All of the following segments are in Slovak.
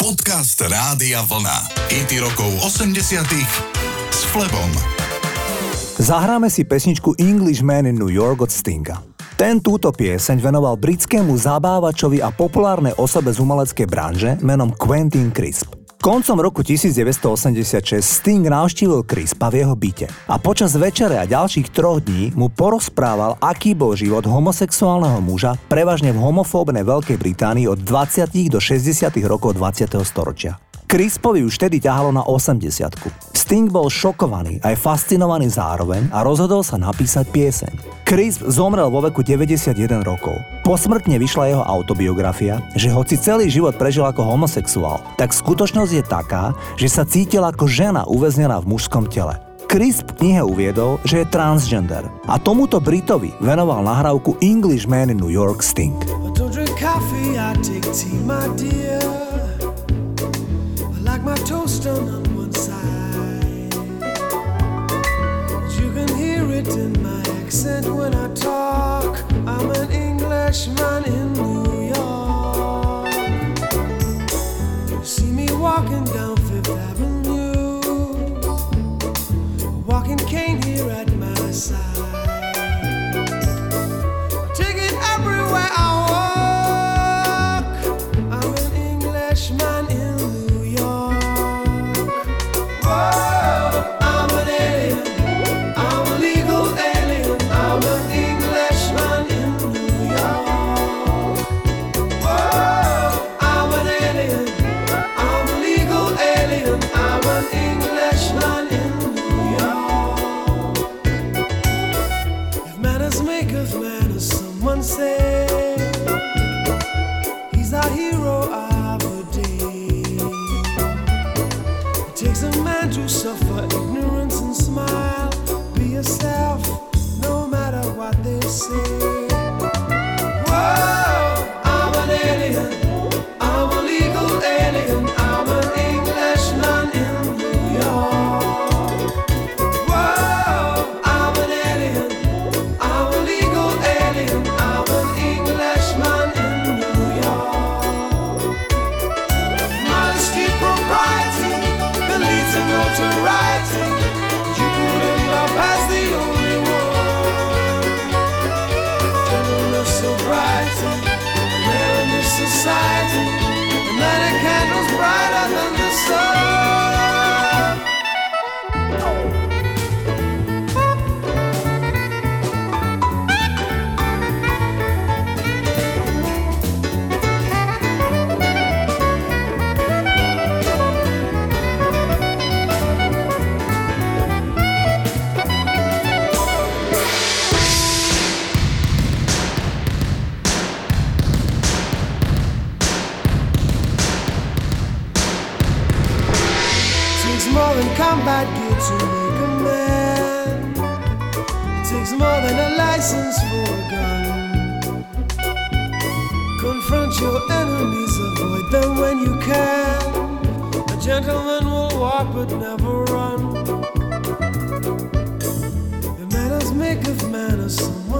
Podcast Rádia Vlna. IT rokov 80 s Flebom. Zahráme si pesničku Englishman in New York od Stinga. Ten túto pieseň venoval britskému zabávačovi a populárnej osobe z umeleckej branže menom Quentin Crisp. Koncom roku 1986 Sting navštívil Crispa v jeho byte a počas večere a ďalších troch dní mu porozprával, aký bol život homosexuálneho muža prevažne v homofóbnej Veľkej Británii od 20. do 60. rokov 20. storočia. Crispovi už vtedy ťahalo na 80 Sting bol šokovaný aj fascinovaný zároveň a rozhodol sa napísať pieseň. Crisp zomrel vo veku 91 rokov. Posmrtne vyšla jeho autobiografia, že hoci celý život prežil ako homosexuál, tak skutočnosť je taká, že sa cítil ako žena uväznená v mužskom tele. Crisp v knihe uviedol, že je transgender a tomuto Britovi venoval nahrávku Englishman in New York Sting. Coffee, I take tea, my dear. Like my toast on one side. You can hear it in my accent when I talk. I'm an Englishman in New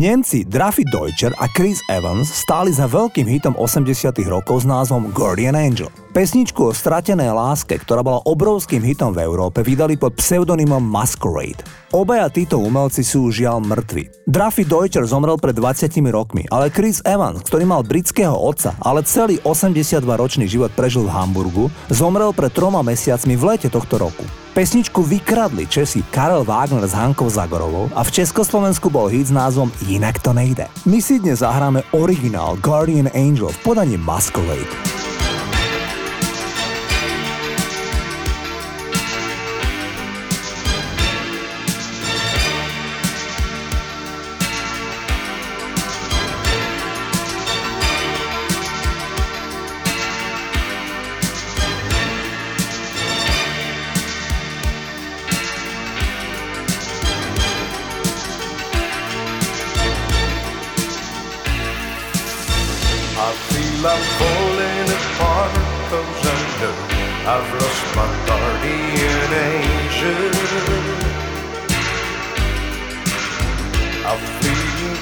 Nemci Drafi Deutscher a Chris Evans stáli za veľkým hitom 80 rokov s názvom Guardian Angel. Pesničku o stratenej láske, ktorá bola obrovským hitom v Európe, vydali pod pseudonymom Masquerade. Obaja títo umelci sú žiaľ mŕtvi. Draffy Deutscher zomrel pred 20 rokmi, ale Chris Evans, ktorý mal britského otca, ale celý 82-ročný život prežil v Hamburgu, zomrel pred troma mesiacmi v lete tohto roku. Pesničku vykradli Česi Karel Wagner s Hankou Zagorovou a v Československu bol hit s názvom Inak to nejde. My si dnes zahráme originál Guardian Angel v podaní Masquerade.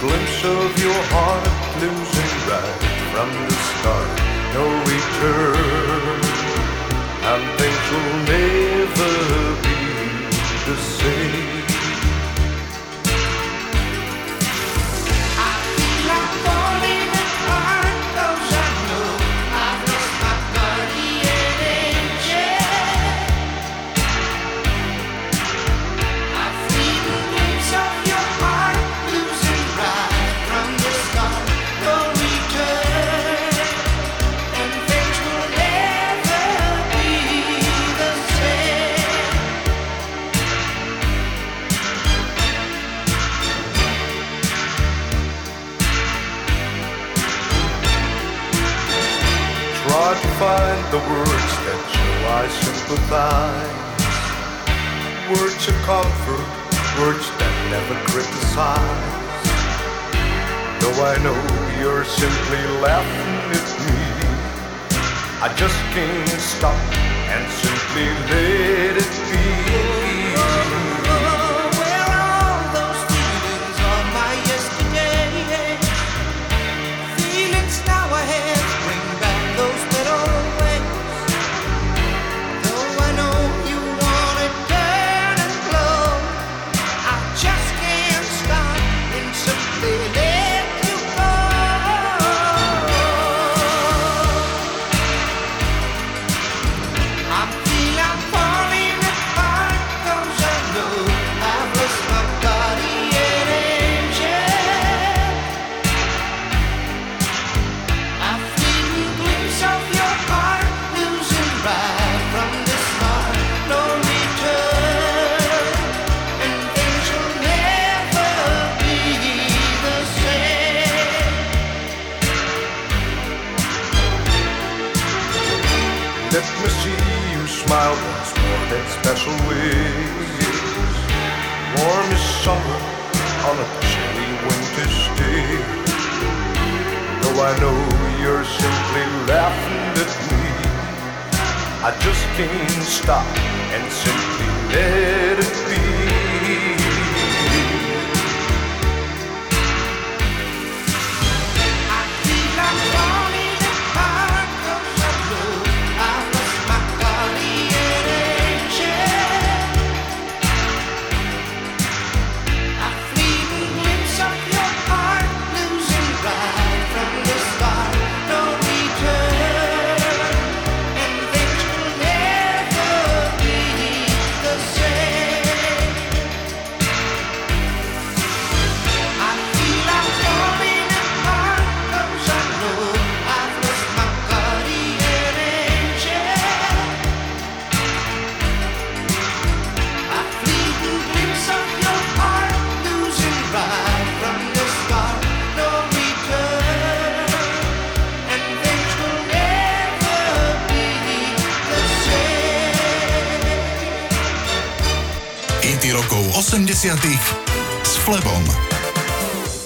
glimpse of your heart losing right from the start. No return, and things will never be the same. Hity rokov 80 s Flebom.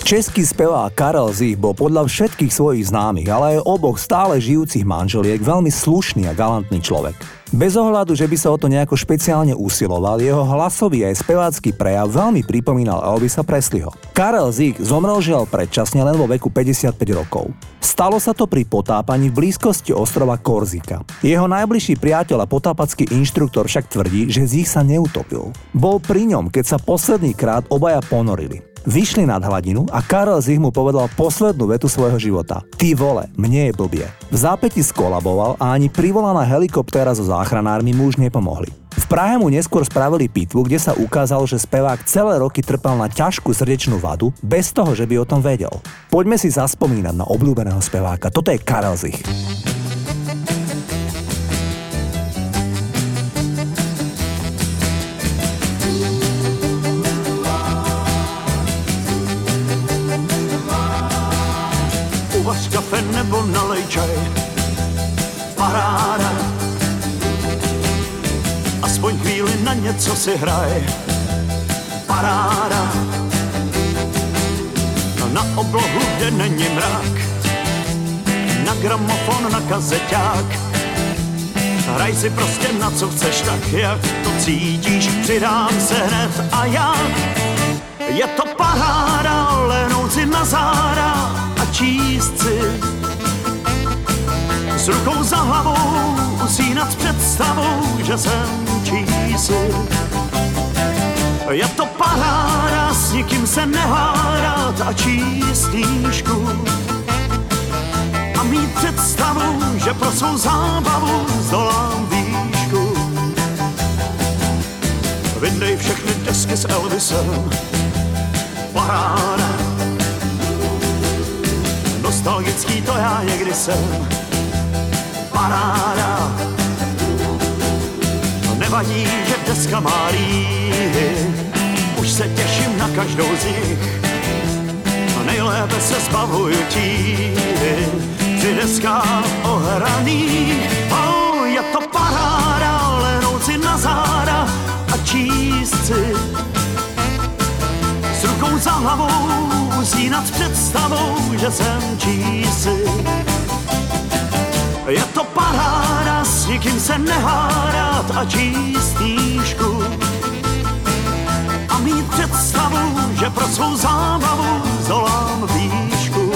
Český spevák Karel Zich bol podľa všetkých svojich známych, ale aj oboch stále žijúcich manželiek veľmi slušný a galantný človek. Bez ohľadu, že by sa o to nejako špeciálne usiloval, jeho hlasový aj spevácky prejav veľmi pripomínal Elvisa Presleyho. Karel Zich zomrel žiaľ predčasne len vo veku 55 rokov. Stalo sa to pri potápaní v blízkosti ostrova Korzika. Jeho najbližší priateľ a potápacký inštruktor však tvrdí, že Zich sa neutopil. Bol pri ňom, keď sa posledný krát obaja ponorili. Vyšli nad hladinu a Karel Zich mu povedal poslednú vetu svojho života. Ty vole, mne je blbie. V zápäti skolaboval a ani privolaná helikoptéra so záchranármi mu už nepomohli. V Prahe mu neskôr spravili pitvu, kde sa ukázalo, že spevák celé roky trpel na ťažkú srdečnú vadu, bez toho, že by o tom vedel. Poďme si zaspomínať na obľúbeného speváka. Toto je Karel Zich. Si hraj. Paráda, na oblohu, kde není mrak, na gramofon, na kazeťák. Hraj si prostě na co chceš, tak jak to cítíš, přidám se hned a jak. Je to paráda, lehnout si na záda, číst si. S rukou za hlavou usínat s představou, že jsem čísi. Je to paráda, s nikým se nehádat a číst knížku. A mít představu, že pro svou zábavu zdolám výšku. Vyndej všechny desky s Elvisem, paráda nostalgický to já někdy jsem. Paráda, nevadí, že deska má líhy, už se těším na každou z nich. A nejlépe se zbavuju tíhy, při deskách ohraných. Oh, je to paráda, lehnout si na záda a číst si s rukou za hlavou s představou, že jsem čísi. Je to paráda, nikým se nehádat a číst knížku. A mít představu, že pro svou zábavu zolám výšku.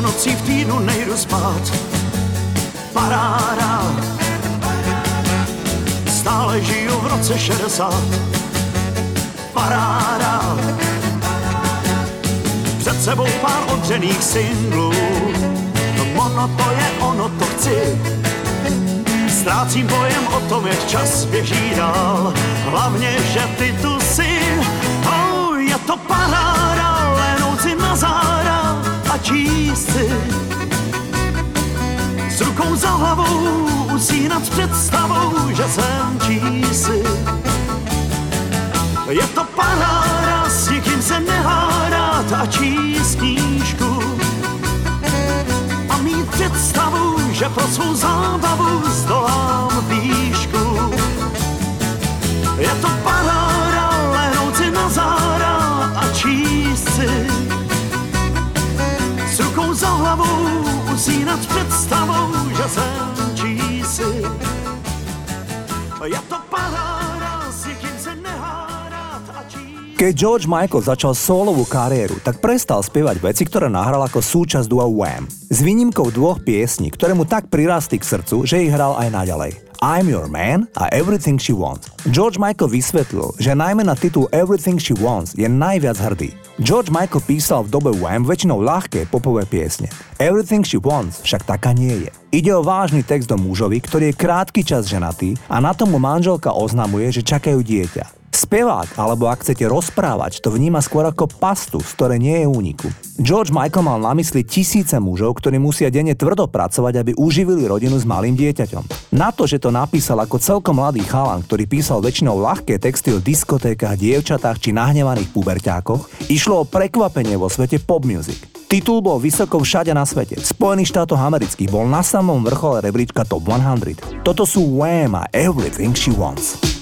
nocí v týdnu nejdu spát. Paráda, stále žiju v roce 60. Paráda, před sebou pár odřených singlů. Ono to je, ono to chci. Ztrácím pojem o tom, jak čas běží dál. Hlavně, že ty tu jsi. Oh, je to paráda, lehnout si na záda a číst. Rukou za hlavou usínat s představou, že jsem čísi. Je to paráda, s nikým se nehádat a číst knížku. A mít představu, že pro svou zábavu zdolám výšku. Je to paráda, Keď George Michael začal solovú kariéru, tak prestal spievať veci, ktoré nahral ako súčasť dua Wham. S výnimkou dvoch piesní, ktoré mu tak prirastli k srdcu, že ich hral aj naďalej. I'm Your Man a Everything She Wants. George Michael vysvetlil, že najmä na titul Everything She Wants je najviac hrdý. George Michael písal v dobe Wham väčšinou ľahké popové piesne. Everything She Wants však taká nie je. Ide o vážny text o mužovi, ktorý je krátky čas ženatý a na tomu manželka oznamuje, že čakajú dieťa. Spevák, alebo ak chcete rozprávať, to vníma skôr ako pastu, z ktorej nie je úniku. George Michael mal na mysli tisíce mužov, ktorí musia denne tvrdo pracovať, aby uživili rodinu s malým dieťaťom. Na to, že to napísal ako celkom mladý chalan, ktorý písal väčšinou ľahké texty o diskotékach, dievčatách či nahnevaných puberťákoch, išlo o prekvapenie vo svete pop music. Titul bol vysoko všade na svete. V Spojených štátoch amerických bol na samom vrchole rebríčka Top 100. Toto sú Wham a Everything She Wants.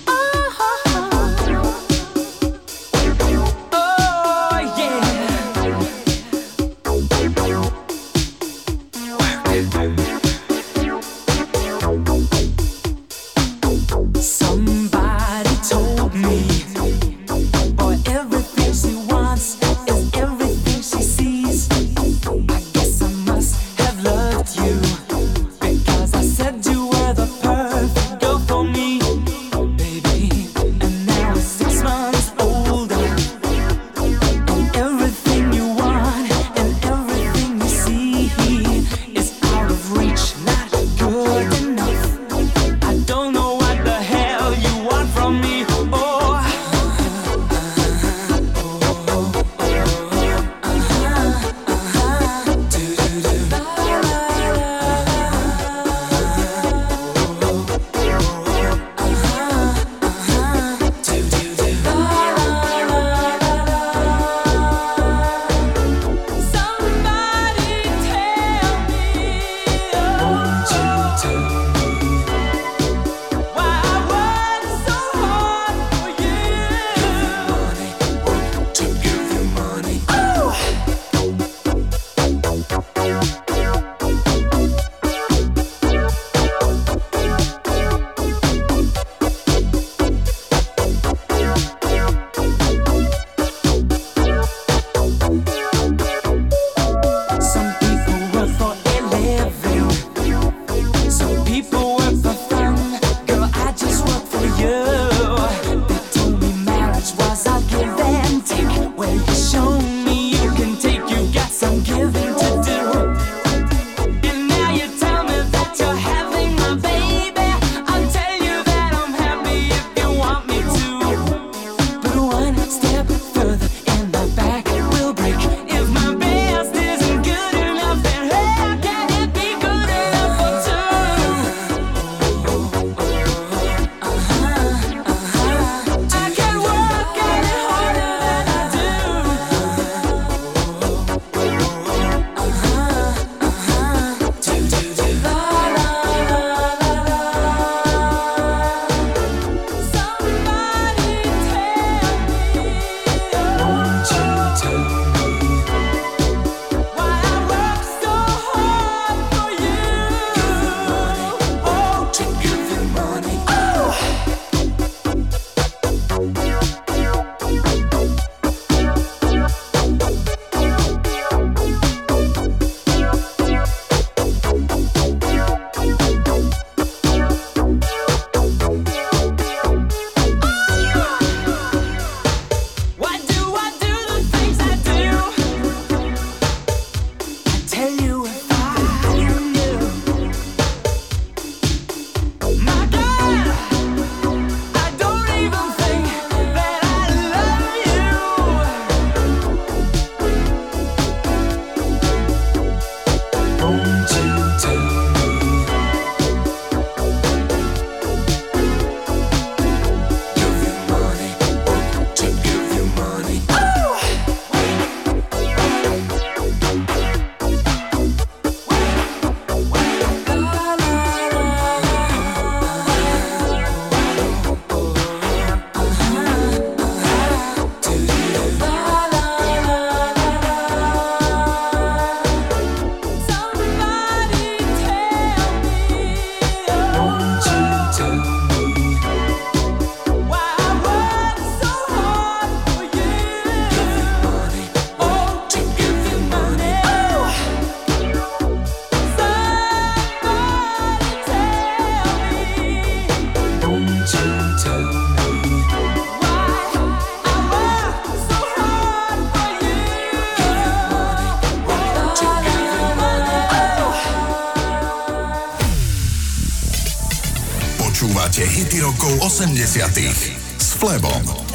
80 s Flebom.